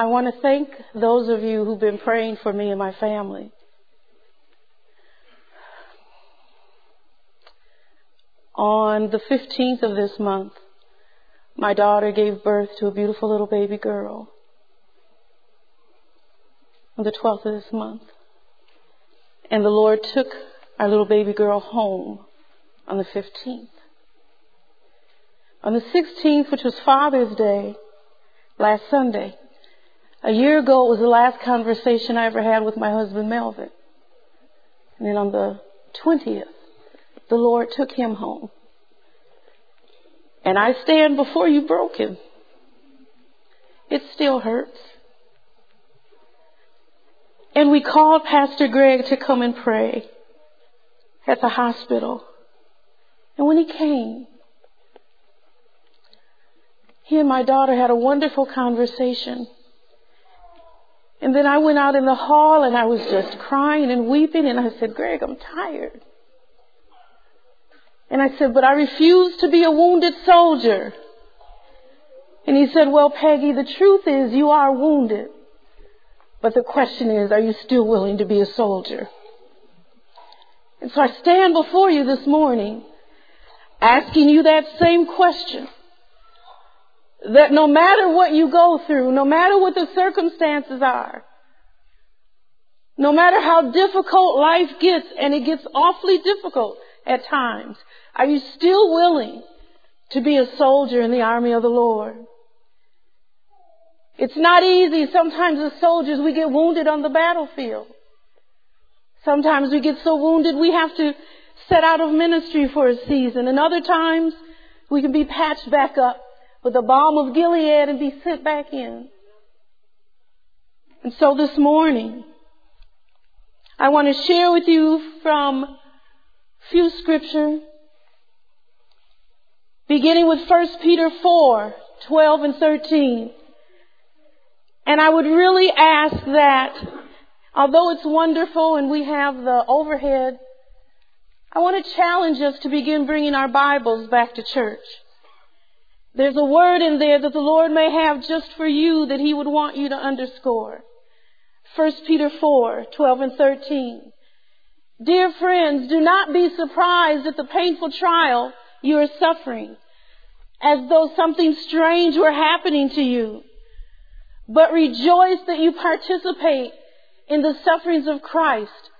I want to thank those of you who've been praying for me and my family. On the 15th of this month, my daughter gave birth to a beautiful little baby girl. On the 12th of this month. And the Lord took our little baby girl home on the 15th. On the 16th, which was Father's Day, last Sunday, a year ago, it was the last conversation I ever had with my husband, Melvin. And then on the 20th, the Lord took him home. And I stand before you broken. It still hurts. And we called Pastor Greg to come and pray at the hospital. And when he came, he and my daughter had a wonderful conversation. And then I went out in the hall and I was just crying and weeping and I said, Greg, I'm tired. And I said, but I refuse to be a wounded soldier. And he said, well, Peggy, the truth is you are wounded. But the question is, are you still willing to be a soldier? And so I stand before you this morning asking you that same question. That no matter what you go through, no matter what the circumstances are, no matter how difficult life gets, and it gets awfully difficult at times, are you still willing to be a soldier in the army of the Lord? It's not easy. Sometimes as soldiers we get wounded on the battlefield. Sometimes we get so wounded we have to set out of ministry for a season. And other times we can be patched back up with the balm of Gilead and be sent back in. And so this morning, I want to share with you from a few scripture, beginning with 1 Peter 4, 12 and 13. And I would really ask that, although it's wonderful and we have the overhead, I want to challenge us to begin bringing our Bibles back to church. There's a word in there that the Lord may have just for you that He would want you to underscore. 1 Peter 4, 12 and 13. Dear friends, do not be surprised at the painful trial you are suffering, as though something strange were happening to you. But rejoice that you participate in the sufferings of Christ,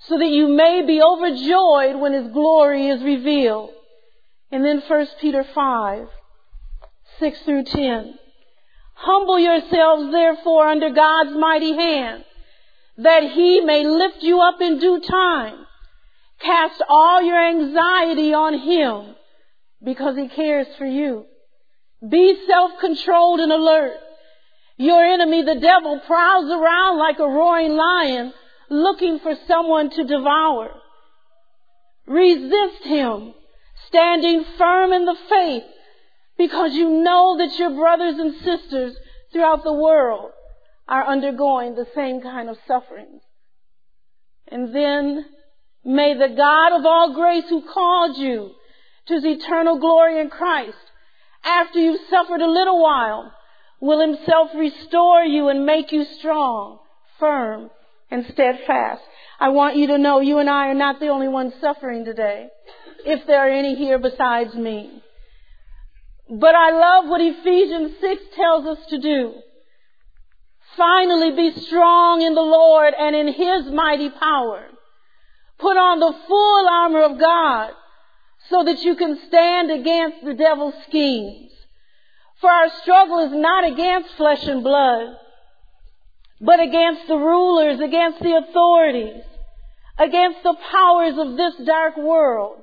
so that you may be overjoyed when His glory is revealed. And then 1 Peter 5, 6 through 10. Humble yourselves therefore under God's mighty hand, that he may lift you up in due time. Cast all your anxiety on him, because he cares for you. Be self-controlled and alert. Your enemy, the devil, prowls around like a roaring lion, looking for someone to devour. Resist him, standing firm in the faith, because you know that your brothers and sisters throughout the world are undergoing the same kind of suffering. And then may the God of all grace who called you to his eternal glory in Christ, after you've suffered a little while, will himself restore you and make you strong, firm, and steadfast. I want you to know you and I are not the only ones suffering today, if there are any here besides me. But I love what Ephesians 6 tells us to do. Finally, be strong in the Lord and in His mighty power. Put on the full armor of God so that you can stand against the devil's schemes. For our struggle is not against flesh and blood, but against the rulers, against the authorities, against the powers of this dark world,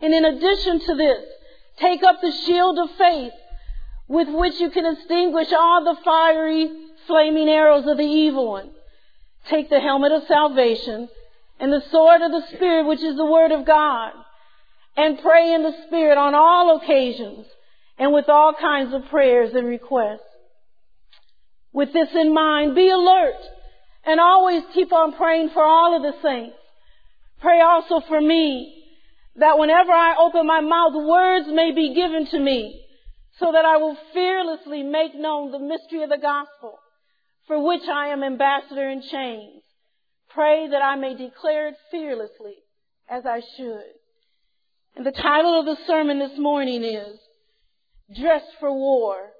And in addition to this, take up the shield of faith with which you can extinguish all the fiery flaming arrows of the evil one. Take the helmet of salvation and the sword of the Spirit, which is the Word of God, and pray in the Spirit on all occasions and with all kinds of prayers and requests. With this in mind, be alert and always keep on praying for all of the saints. Pray also for me that whenever I open my mouth, words may be given to me so that I will fearlessly make known the mystery of the gospel for which I am ambassador in chains. Pray that I may declare it fearlessly as I should. And the title of the sermon this morning is Dressed for War,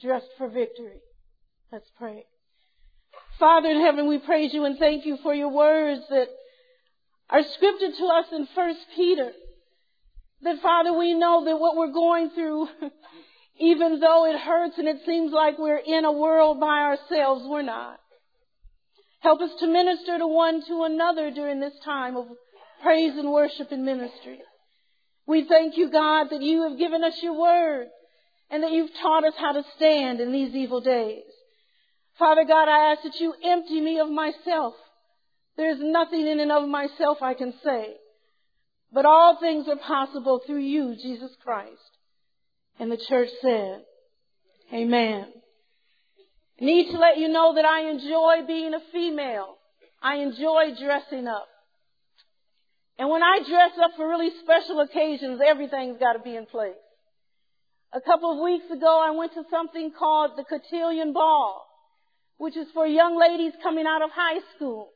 Dressed for Victory. Let's pray. Father in heaven, we praise you and thank you for your words that are scripted to us in First Peter. That Father, we know that what we're going through, even though it hurts and it seems like we're in a world by ourselves, we're not. Help us to minister to one to another during this time of praise and worship and ministry. We thank you, God, that you have given us your word and that you've taught us how to stand in these evil days. Father God, I ask that you empty me of myself. There's nothing in and of myself I can say. But all things are possible through you, Jesus Christ. And the church said, Amen. Need to let you know that I enjoy being a female. I enjoy dressing up. And when I dress up for really special occasions, everything's got to be in place. A couple of weeks ago, I went to something called the Cotillion Ball which is for young ladies coming out of high school.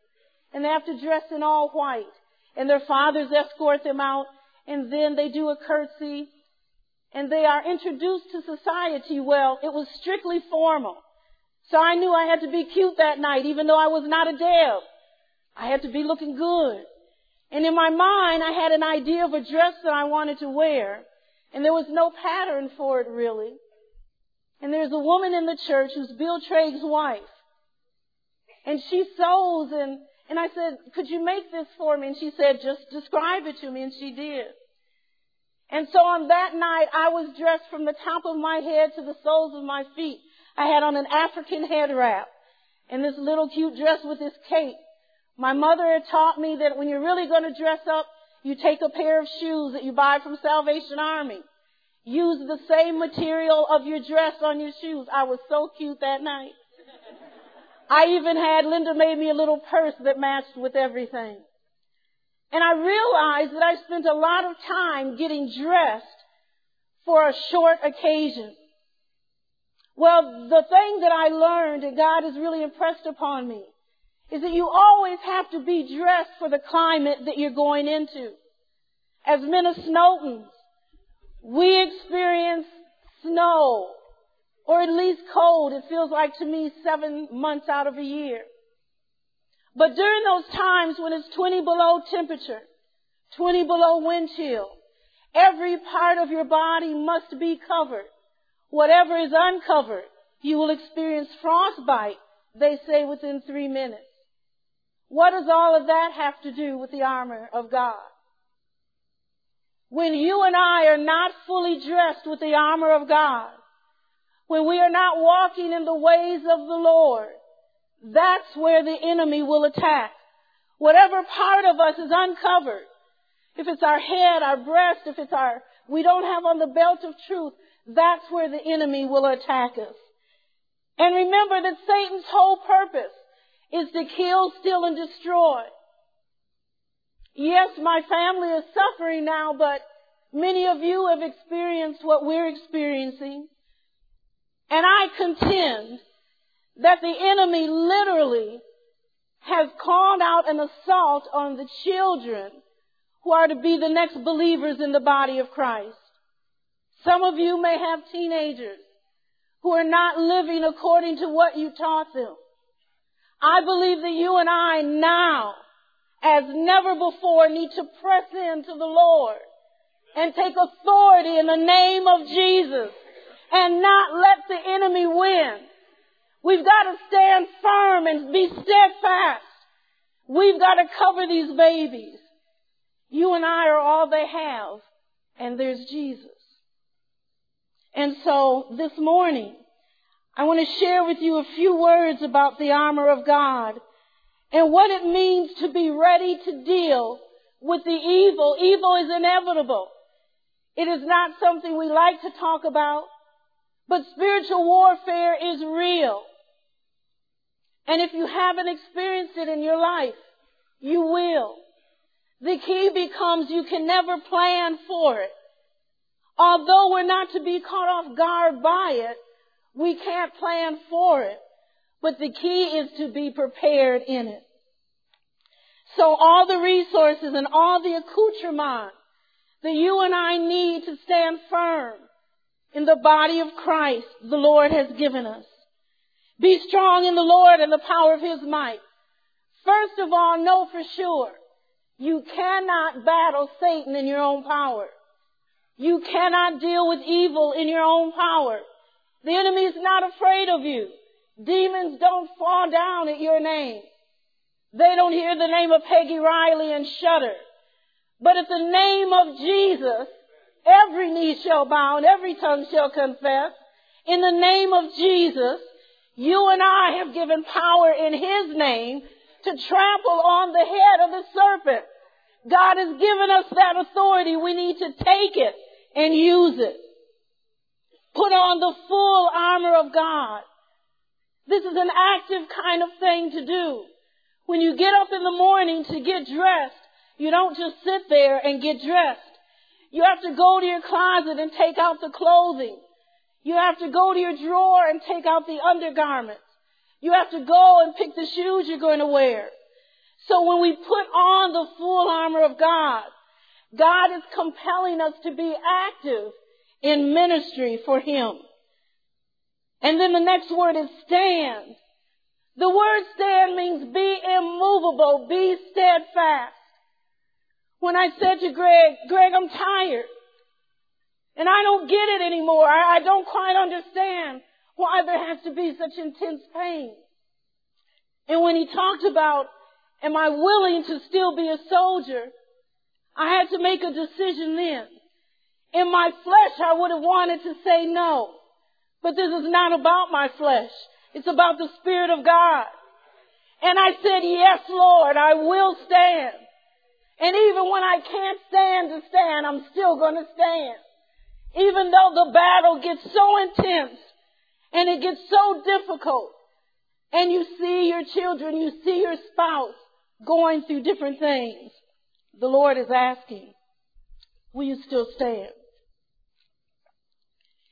And they have to dress in all white. And their fathers escort them out. And then they do a curtsy. And they are introduced to society. Well, it was strictly formal. So I knew I had to be cute that night, even though I was not a deb. I had to be looking good. And in my mind, I had an idea of a dress that I wanted to wear. And there was no pattern for it really. And there's a woman in the church who's Bill Traig's wife. And she sews and, and I said, could you make this for me? And she said, just describe it to me. And she did. And so on that night, I was dressed from the top of my head to the soles of my feet. I had on an African head wrap and this little cute dress with this cape. My mother had taught me that when you're really going to dress up, you take a pair of shoes that you buy from Salvation Army. Use the same material of your dress on your shoes. I was so cute that night. I even had Linda made me a little purse that matched with everything. And I realized that I spent a lot of time getting dressed for a short occasion. Well, the thing that I learned and God has really impressed upon me is that you always have to be dressed for the climate that you're going into. As Minnesotans, we experience snow or at least cold. It feels like to me seven months out of a year. But during those times when it's 20 below temperature, 20 below wind chill, every part of your body must be covered. Whatever is uncovered, you will experience frostbite, they say within three minutes. What does all of that have to do with the armor of God? When you and I are not fully dressed with the armor of God, when we are not walking in the ways of the Lord, that's where the enemy will attack. Whatever part of us is uncovered, if it's our head, our breast, if it's our, we don't have on the belt of truth, that's where the enemy will attack us. And remember that Satan's whole purpose is to kill, steal, and destroy. Yes, my family is suffering now, but many of you have experienced what we're experiencing. And I contend that the enemy literally has called out an assault on the children who are to be the next believers in the body of Christ. Some of you may have teenagers who are not living according to what you taught them. I believe that you and I now, as never before, need to press into the Lord and take authority in the name of Jesus and not let the enemy win. We've got to stand firm and be steadfast. We've got to cover these babies. You and I are all they have, and there's Jesus. And so this morning, I want to share with you a few words about the armor of God and what it means to be ready to deal with the evil. Evil is inevitable. It is not something we like to talk about, but spiritual warfare is real. And if you haven't experienced it in your life, you will. The key becomes you can never plan for it. Although we're not to be caught off guard by it, we can't plan for it. But the key is to be prepared in it. So all the resources and all the accoutrement that you and I need to stand firm in the body of Christ the Lord has given us. Be strong in the Lord and the power of His might. First of all, know for sure you cannot battle Satan in your own power. You cannot deal with evil in your own power. The enemy is not afraid of you. Demons don't fall down at your name. They don't hear the name of Peggy Riley and shudder. But at the name of Jesus, every knee shall bow and every tongue shall confess. In the name of Jesus, you and I have given power in His name to trample on the head of the serpent. God has given us that authority. We need to take it and use it. Put on the full armor of God. This is an active kind of thing to do. When you get up in the morning to get dressed, you don't just sit there and get dressed. You have to go to your closet and take out the clothing. You have to go to your drawer and take out the undergarments. You have to go and pick the shoes you're going to wear. So when we put on the full armor of God, God is compelling us to be active in ministry for Him. And then the next word is stand. The word stand means be immovable, be steadfast. When I said to Greg, Greg, I'm tired. And I don't get it anymore. I, I don't quite understand why there has to be such intense pain. And when he talked about, am I willing to still be a soldier? I had to make a decision then. In my flesh, I would have wanted to say no. But this is not about my flesh. It's about the Spirit of God. And I said, yes, Lord, I will stand. And even when I can't stand to stand, I'm still going to stand. Even though the battle gets so intense and it gets so difficult and you see your children, you see your spouse going through different things, the Lord is asking, will you still stand?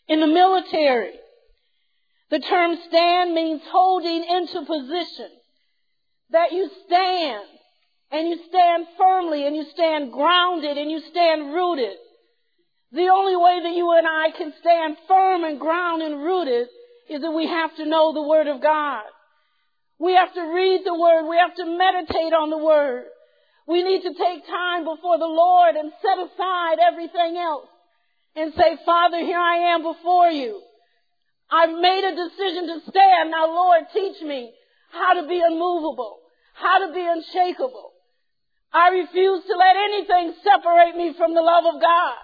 In the military, the term stand means holding into position. That you stand and you stand firmly and you stand grounded and you stand rooted. The only way that you and I can stand firm and grounded and rooted is that we have to know the Word of God. We have to read the Word. We have to meditate on the Word. We need to take time before the Lord and set aside everything else and say, Father, here I am before you. I've made a decision to stand. Now, Lord, teach me how to be unmovable, how to be unshakable. I refuse to let anything separate me from the love of God.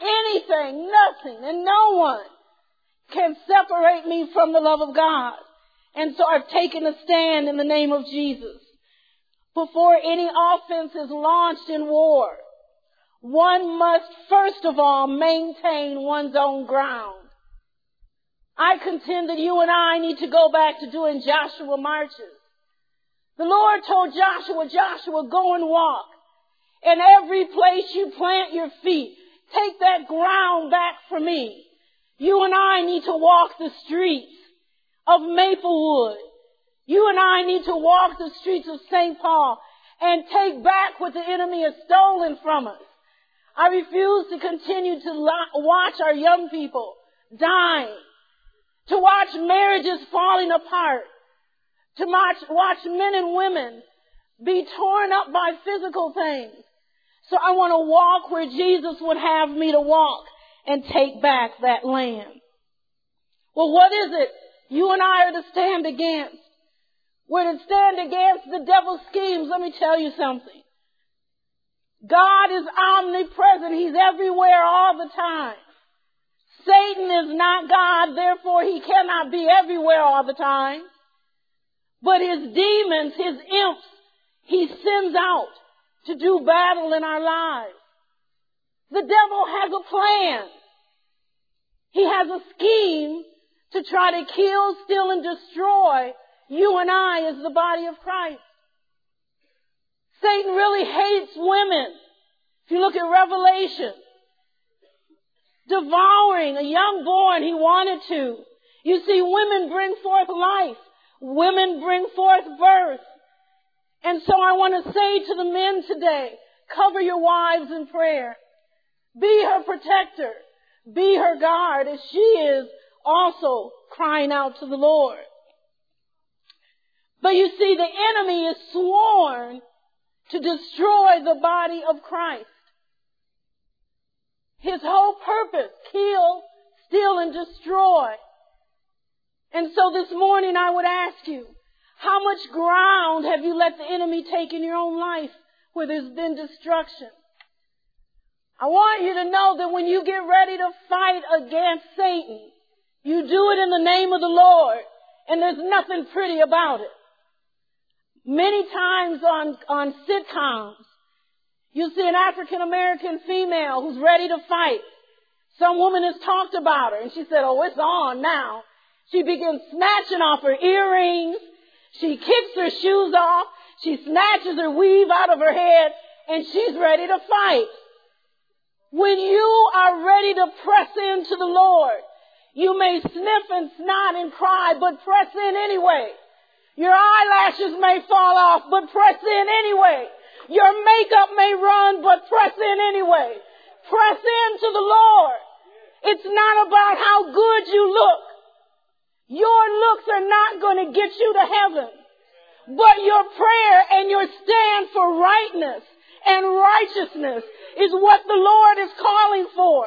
Anything, nothing, and no one can separate me from the love of God. And so I've taken a stand in the name of Jesus. Before any offense is launched in war, one must first of all maintain one's own ground. I contend that you and I need to go back to doing Joshua marches. The Lord told Joshua, Joshua, go and walk. And every place you plant your feet, Take that ground back for me. You and I need to walk the streets of Maplewood. You and I need to walk the streets of St. Paul and take back what the enemy has stolen from us. I refuse to continue to watch our young people dying, to watch marriages falling apart, to watch, men and women be torn up by physical things, so I want to walk where Jesus would have me to walk and take back that land. Well, what is it you and I are to stand against? We're to stand against the devil's schemes. Let me tell you something. God is omnipresent. He's everywhere all the time. Satan is not God, therefore he cannot be everywhere all the time. But his demons, his imps, he sends out to do battle in our lives. The devil has a plan. He has a scheme to try to kill, steal, and destroy you and I as the body of Christ. Satan really hates women. If you look at Revelation, devouring a young boy and he wanted to. You see, women bring forth life. Women bring forth birth. And so I want to say to the men today, cover your wives in prayer. Be her protector. Be her guard as she is also crying out to the Lord. But you see, the enemy is sworn to destroy the body of Christ. His whole purpose, kill, steal, and destroy. And so this morning I would ask you, how much ground have you let the enemy take in your own life where there's been destruction? I want you to know that when you get ready to fight against Satan, you do it in the name of the Lord, and there's nothing pretty about it. Many times on, on sitcoms, you see an African American female who's ready to fight. Some woman has talked about her and she said, oh, it's on now. She begins snatching off her earrings. She kicks her shoes off. She snatches her weave out of her head and she's ready to fight. When you are ready to press into the Lord, you may sniff and snot and cry, but press in anyway. Your eyelashes may fall off, but press in anyway. Your makeup may run, but press in anyway. Press into the Lord. It's not about how good you look. Your looks are not going to get you to heaven. But your prayer and your stand for rightness and righteousness is what the Lord is calling for.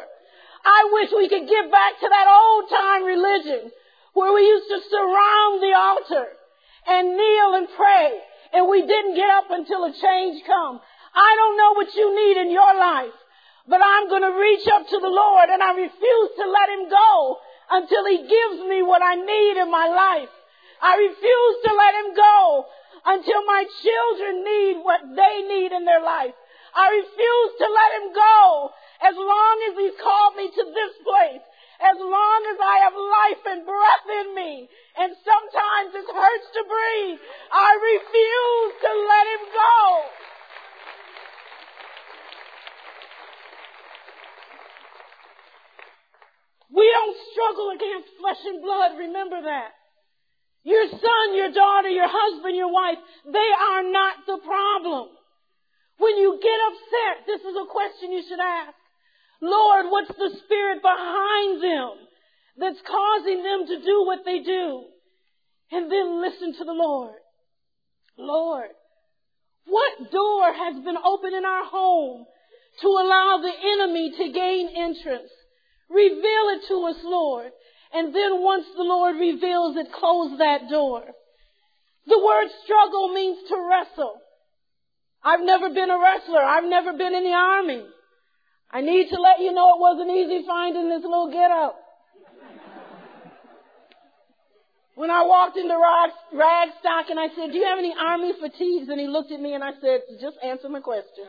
I wish we could get back to that old time religion where we used to surround the altar and kneel and pray. And we didn't get up until a change come. I don't know what you need in your life, but I'm going to reach up to the Lord and I refuse to let him go until he gives me what I need in my life. I refuse to let him go until my children need what they need in their life. I refuse to let him go as long as he's called me to this place as long as I have life and breath in me. And sometimes it hurts to breathe. I refuse to let him go. We don't struggle against flesh and blood. Remember that. Your son, your daughter, your husband, your wife, they are not the problem. When you get upset, this is a question you should ask. Lord, what's the spirit behind them that's causing them to do what they do? And then listen to the Lord. Lord, what door has been opened in our home to allow the enemy to gain entrance? Reveal it to us, Lord. And then once the Lord reveals it, close that door. The word struggle means to wrestle. I've never been a wrestler. I've never been in the army. I need to let you know it wasn't easy finding this little get up. When I walked into Rag, Ragstock and I said, do you have any army fatigues? And he looked at me and I said, just answer my question.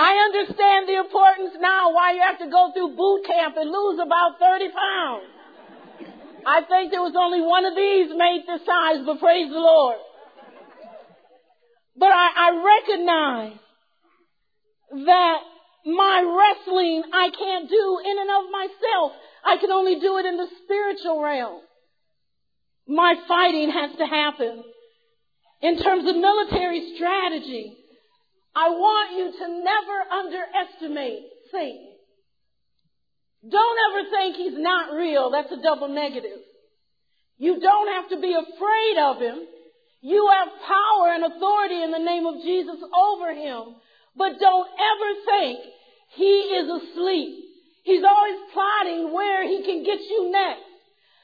I understand the importance now why you have to go through boot camp and lose about 30 pounds. I think there was only one of these made this size, but praise the Lord. But I, I recognize that my wrestling I can't do in and of myself. I can only do it in the spiritual realm. My fighting has to happen. In terms of military strategy, I want you to never underestimate Satan. Don't ever think he's not real. That's a double negative. You don't have to be afraid of him. You have power and authority in the name of Jesus over him. But don't ever think he is asleep. He's always plotting where he can get you next.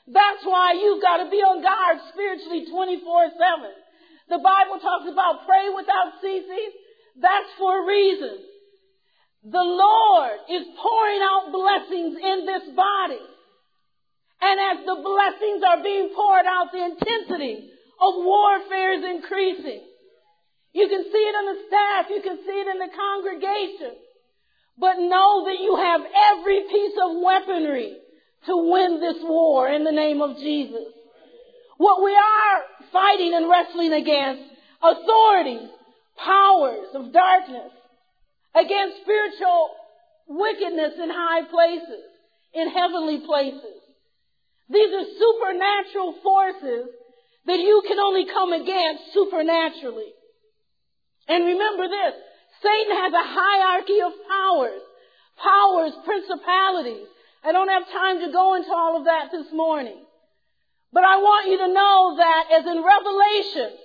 That's why you've got to be on guard spiritually 24-7. The Bible talks about pray without ceasing. That's for a reason. The Lord is pouring out blessings in this body. And as the blessings are being poured out, the intensity of warfare is increasing. You can see it in the staff. You can see it in the congregation. But know that you have every piece of weaponry to win this war in the name of Jesus. What we are fighting and wrestling against, authorities, powers of darkness, against spiritual wickedness in high places, in heavenly places. These are supernatural forces that you can only come against supernaturally. And remember this, Satan has a hierarchy of powers, powers, principalities. I don't have time to go into all of that this morning. But I want you to know that as in Revelation,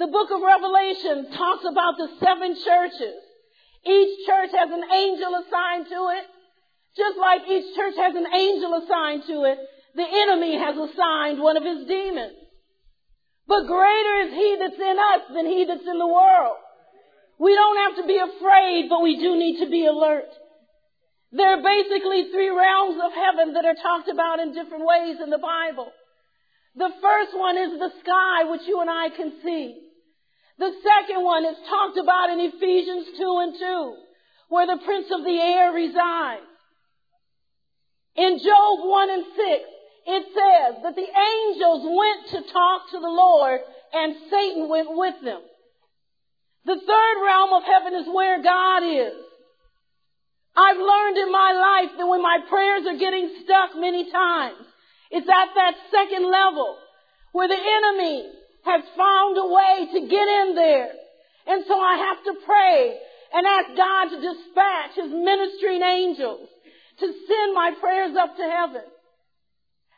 the book of Revelation talks about the seven churches. Each church has an angel assigned to it. Just like each church has an angel assigned to it, the enemy has assigned one of his demons. But greater is he that's in us than he that's in the world. We don't have to be afraid, but we do need to be alert. There are basically three realms of heaven that are talked about in different ways in the Bible. The first one is the sky, which you and I can see. The second one is talked about in Ephesians 2 and 2, where the prince of the air resides. In Job 1 and 6, it says that the angels went to talk to the Lord and Satan went with them. The third realm of heaven is where God is. I've learned in my life that when my prayers are getting stuck many times, it's at that second level where the enemy has found a way to get in there. And so I have to pray and ask God to dispatch his ministering angels to send my prayers up to heaven.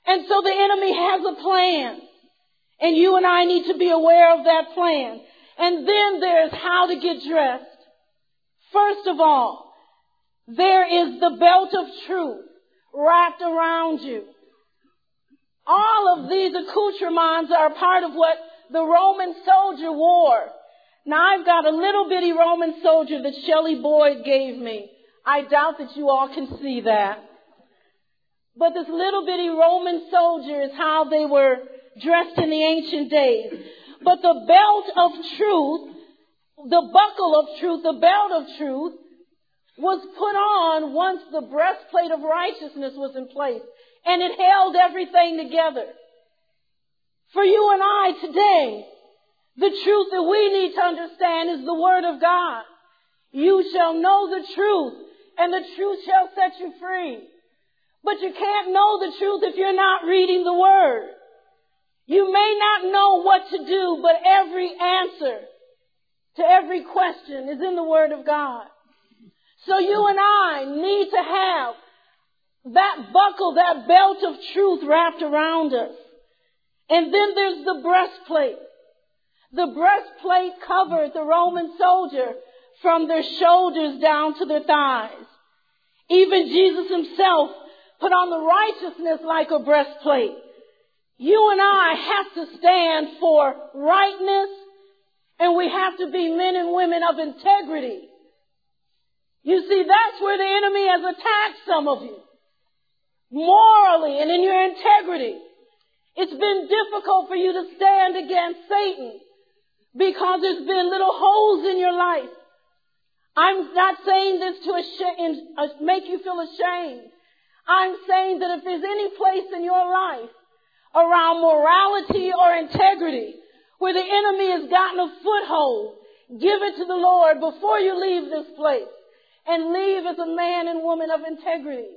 And so the enemy has a plan. And you and I need to be aware of that plan. And then there's how to get dressed. First of all, there is the belt of truth wrapped around you. All of these accoutrements are part of what the Roman soldier wore. Now I've got a little bitty Roman soldier that Shelley Boyd gave me. I doubt that you all can see that. But this little bitty Roman soldier is how they were dressed in the ancient days. But the belt of truth, the buckle of truth, the belt of truth was put on once the breastplate of righteousness was in place. And it held everything together. For you and I today, the truth that we need to understand is the Word of God. You shall know the truth, and the truth shall set you free. But you can't know the truth if you're not reading the Word. You may not know what to do, but every answer to every question is in the Word of God. So you and I need to have that buckle, that belt of truth wrapped around us. And then there's the breastplate. The breastplate covered the Roman soldier from their shoulders down to their thighs. Even Jesus himself put on the righteousness like a breastplate. You and I have to stand for rightness and we have to be men and women of integrity. You see, that's where the enemy has attacked some of you. Morally and in your integrity. It's been difficult for you to stand against Satan because there's been little holes in your life. I'm not saying this to uh, make you feel ashamed. I'm saying that if there's any place in your life around morality or integrity where the enemy has gotten a foothold, give it to the Lord before you leave this place and leave as a man and woman of integrity.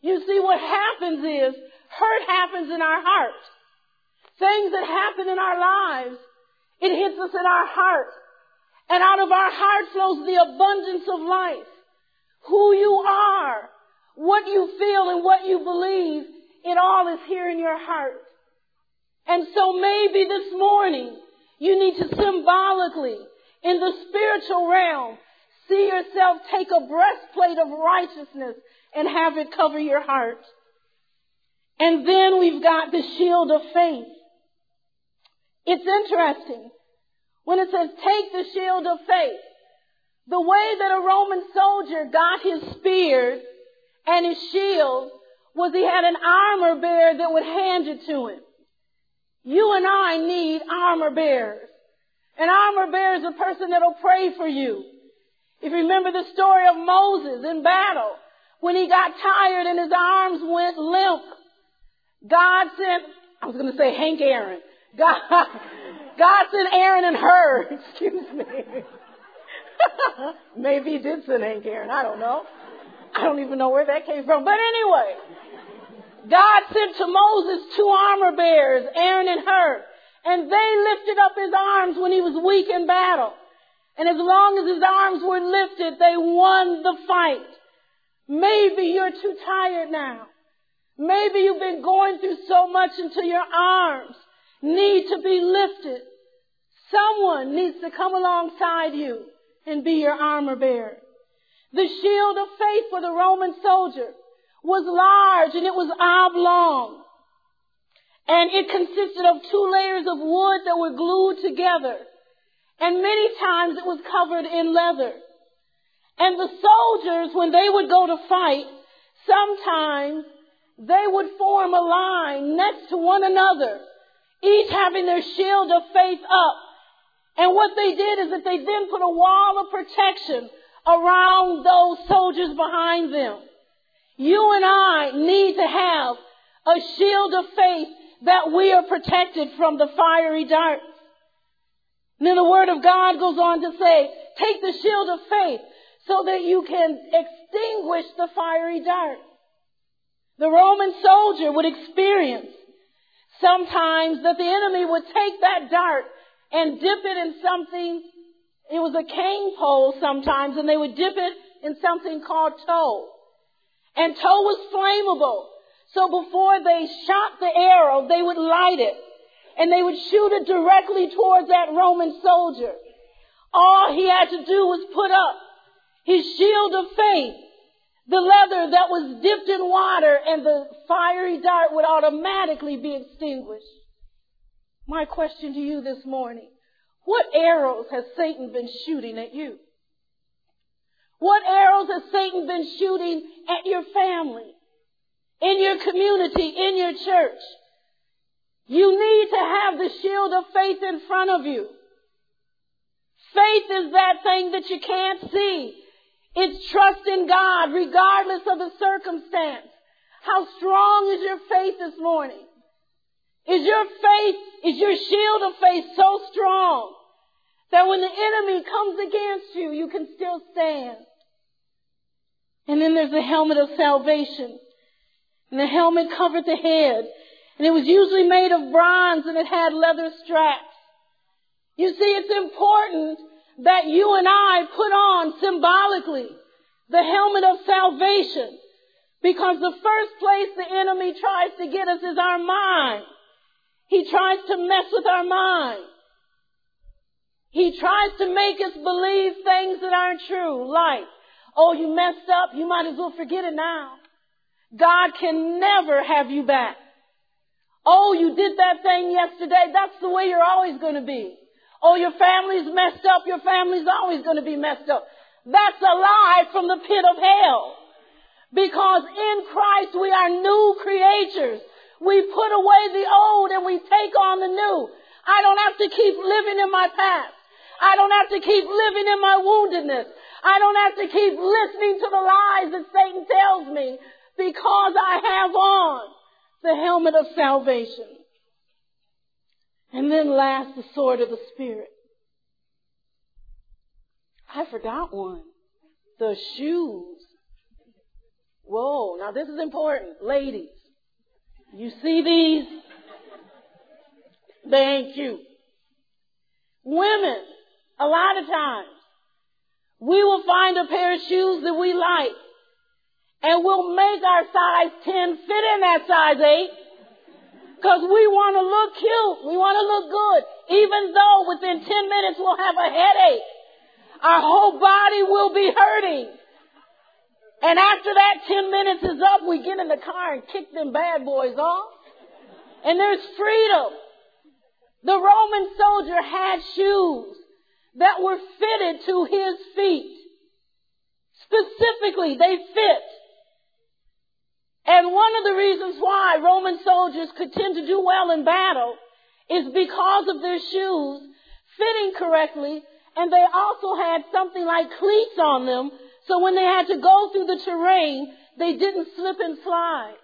You see, what happens is hurt happens in our heart. Things that happen in our lives, it hits us in our heart. And out of our heart flows the abundance of life. Who you are, what you feel and what you believe, it all is here in your heart. And so maybe this morning you need to symbolically, in the spiritual realm, see yourself take a breastplate of righteousness and have it cover your heart. And then we've got the shield of faith. It's interesting. When it says take the shield of faith, The way that a Roman soldier got his spear and his shield was he had an armor bearer that would hand it to him. You and I need armor bearers. An armor bearer is a person that'll pray for you. If you remember the story of Moses in battle, when he got tired and his arms went limp, God sent, I was going to say Hank Aaron. God, God sent Aaron and Hur. excuse me. Maybe he did send Hank Aaron, I don't know. I don't even know where that came from. But anyway, God sent to Moses two armor bearers, Aaron and Hur. and they lifted up his arms when he was weak in battle. And as long as his arms were lifted, they won the fight. Maybe you're too tired now. Maybe you've been going through so much until your arms need to be lifted. Someone needs to come alongside you and be your armor bearer. The shield of faith for the Roman soldier was large and it was oblong. And it consisted of two layers of wood that were glued together. And many times it was covered in leather. And the soldiers, when they would go to fight, sometimes they would form a line next to one another, each having their shield of faith up. And what they did is that they then put a wall of protection around those soldiers behind them. You and I need to have a shield of faith that we are protected from the fiery darts. Then the word of God goes on to say, take the shield of faith so that you can extinguish the fiery dart. The Roman soldier would experience sometimes that the enemy would take that dart and dip it in something. It was a cane pole sometimes, and they would dip it in something called tow. And tow was flammable. So before they shot the arrow, they would light it. And they would shoot it directly towards that Roman soldier. All he had to do was put up his shield of faith, the leather that was dipped in water, and the fiery dart would automatically be extinguished. My question to you this morning, what arrows has Satan been shooting at you? What arrows has Satan been shooting at your family, in your community, in your church? You need to have the shield of faith in front of you. Faith is that thing that you can't see. It's trust in God regardless of the circumstance. How strong is your faith this morning? Is your faith, is your shield of faith so strong that when the enemy comes against you, you can still stand? And then there's the helmet of salvation. And the helmet covered the head. And it was usually made of bronze and it had leather straps. You see, it's important that you and I put on symbolically the helmet of salvation. Because the first place the enemy tries to get us is our mind. He tries to mess with our mind. He tries to make us believe things that aren't true, like Oh, you messed up. You might as well forget it now. God can never have you back. Oh, you did that thing yesterday. That's the way you're always going to be. Oh, your family's messed up. Your family's always going to be messed up. That's a lie from the pit of hell. Because in Christ we are new creatures. We put away the old and we take on the new. I don't have to keep living in my past. I don't have to keep living in my woundedness. I don't have to keep listening to the lies that Satan tells me because I have on the helmet of salvation. And then last, the sword of the Spirit. I forgot one. The shoes. Whoa, now this is important. Ladies, you see these? They ain't cute. Women, a lot of times, we will find a pair of shoes that we like. And we'll make our size 10 fit in that size 8. Cause we want to look cute. We want to look good. Even though within 10 minutes we'll have a headache. Our whole body will be hurting. And after that 10 minutes is up, we get in the car and kick them bad boys off. And there's freedom. The Roman soldier had shoes that were fitted to his feet. Specifically, they fit. And one of the reasons why Roman soldiers could tend to do well in battle is because of their shoes fitting correctly and they also had something like cleats on them so when they had to go through the terrain, they didn't slip and slide.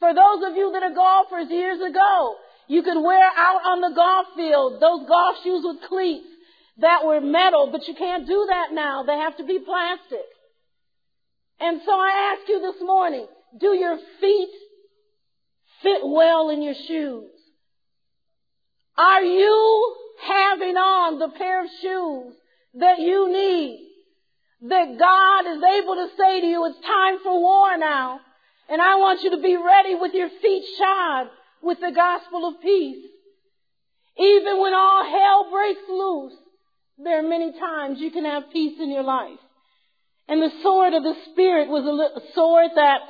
For those of you that are golfers years ago, you could wear out on the golf field those golf shoes with cleats that were metal, but you can't do that now. They have to be plastic. And so I ask you this morning, do your feet fit well in your shoes? Are you having on the pair of shoes that you need? That God is able to say to you, it's time for war now. And I want you to be ready with your feet shod with the gospel of peace. Even when all hell breaks loose, there are many times you can have peace in your life. And the sword of the Spirit was a sword that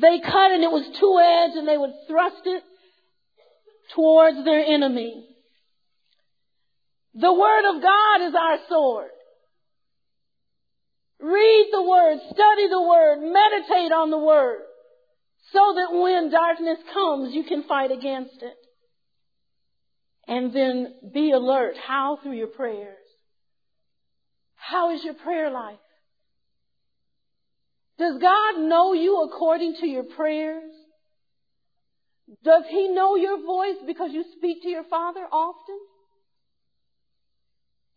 they cut and it was two-edged and they would thrust it towards their enemy. The Word of God is our sword. Read the Word, study the Word, meditate on the Word, so that when darkness comes, you can fight against it. And then be alert. How? Through your prayers. How is your prayer life? Does God know you according to your prayers? Does He know your voice because you speak to your Father often?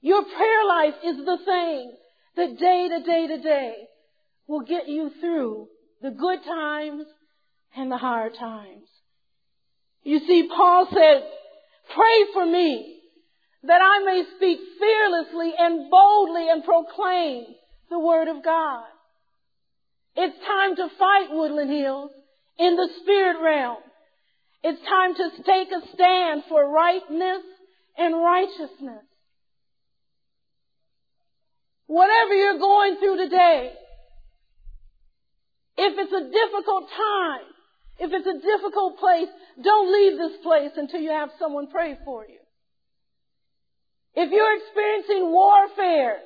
Your prayer life is the thing that day to day to day will get you through the good times and the hard times. You see, Paul said, pray for me that I may speak fearlessly and boldly and proclaim the word of God. It's time to fight Woodland Hills in the spirit realm. It's time to take a stand for rightness and righteousness. Whatever you're going through today, if it's a difficult time, if it's a difficult place, don't leave this place until you have someone pray for you. If you're experiencing warfare,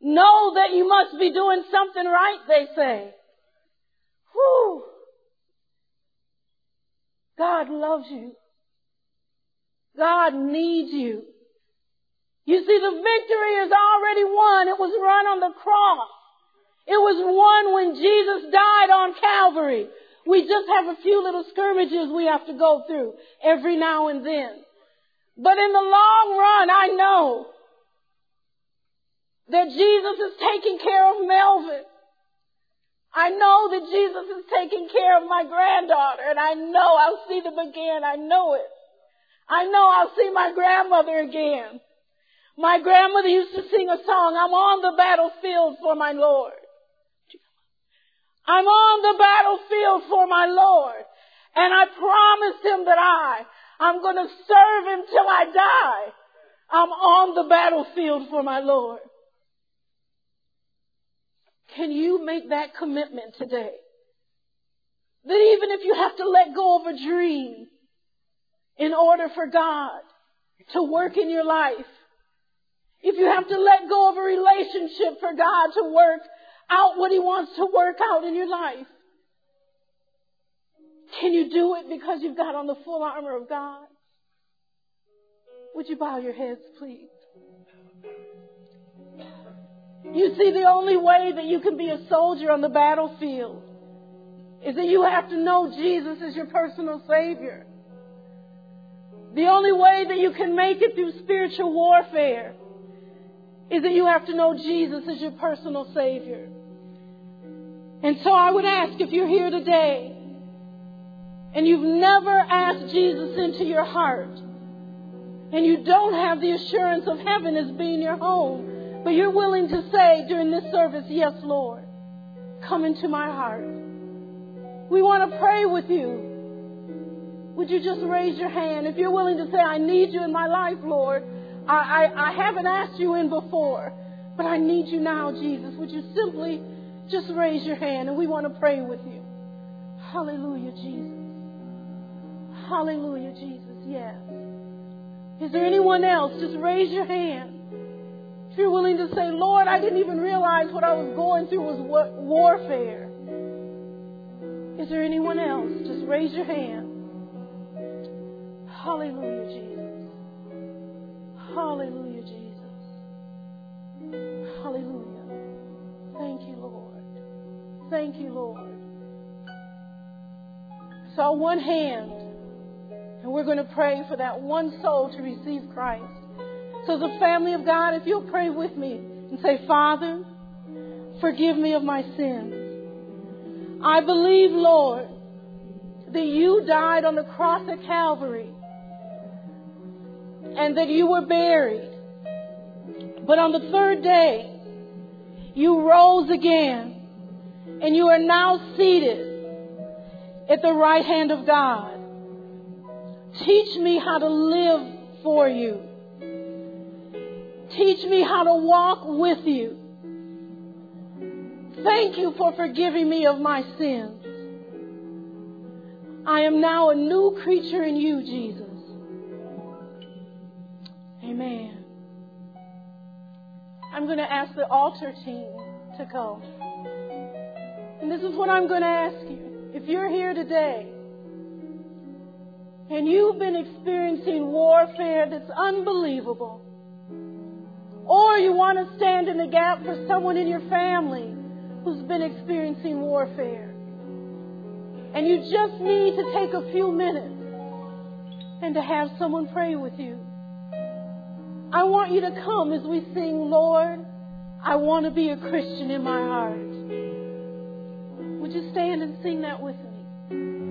know that you must be doing something right, they say. Whew. God loves you. God needs you. You see, the victory is already won. It was run on the cross. It was won when Jesus died on Calvary. We just have a few little skirmishes we have to go through every now and then. But in the long run, I know that Jesus is taking care of Melvin. I know that Jesus is taking care of my granddaughter, and I know I'll see them again. I know it. I know I'll see my grandmother again. My grandmother used to sing a song, I'm on the battlefield for my Lord. I'm on the battlefield for my Lord. And I promised him that I, I'm going to serve him till I die. I'm on the battlefield for my Lord. Can you make that commitment today? That even if you have to let go of a dream in order for God to work in your life, if you have to let go of a relationship for God to work out what He wants to work out in your life, can you do it because you've got on the full armor of God? Would you bow your heads, please? You see, the only way that you can be a soldier on the battlefield is that you have to know Jesus as your personal Savior. The only way that you can make it through spiritual warfare is that you have to know Jesus as your personal Savior. And so I would ask if you're here today and you've never asked Jesus into your heart and you don't have the assurance of heaven as being your home, but you're willing to say during this service, Yes, Lord, come into my heart. We want to pray with you. Would you just raise your hand if you're willing to say, I need you in my life, Lord? I, I, I haven't asked you in before, but I need you now, Jesus. Would you simply just raise your hand and we want to pray with you? Hallelujah, Jesus. Hallelujah, Jesus. Yes. Is there anyone else? Just raise your hand. You're willing to say, Lord, I didn't even realize what I was going through was warfare. Is there anyone else? Just raise your hand. Hallelujah, Jesus. Hallelujah, Jesus. Hallelujah. Thank you, Lord. Thank you, Lord. So one hand, and we're going to pray for that one soul to receive Christ. So, the family of God, if you'll pray with me and say, Father, forgive me of my sins. I believe, Lord, that you died on the cross at Calvary and that you were buried. But on the third day, you rose again and you are now seated at the right hand of God. Teach me how to live for you. Teach me how to walk with you. Thank you for forgiving me of my sins. I am now a new creature in you, Jesus. Amen. I'm going to ask the altar team to come. And this is what I'm going to ask you. If you're here today and you've been experiencing warfare that's unbelievable, or you want to stand in the gap for someone in your family who's been experiencing warfare, and you just need to take a few minutes and to have someone pray with you. I want you to come as we sing, Lord, I want to be a Christian in my heart. Would you stand and sing that with me?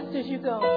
Be blessed as you go.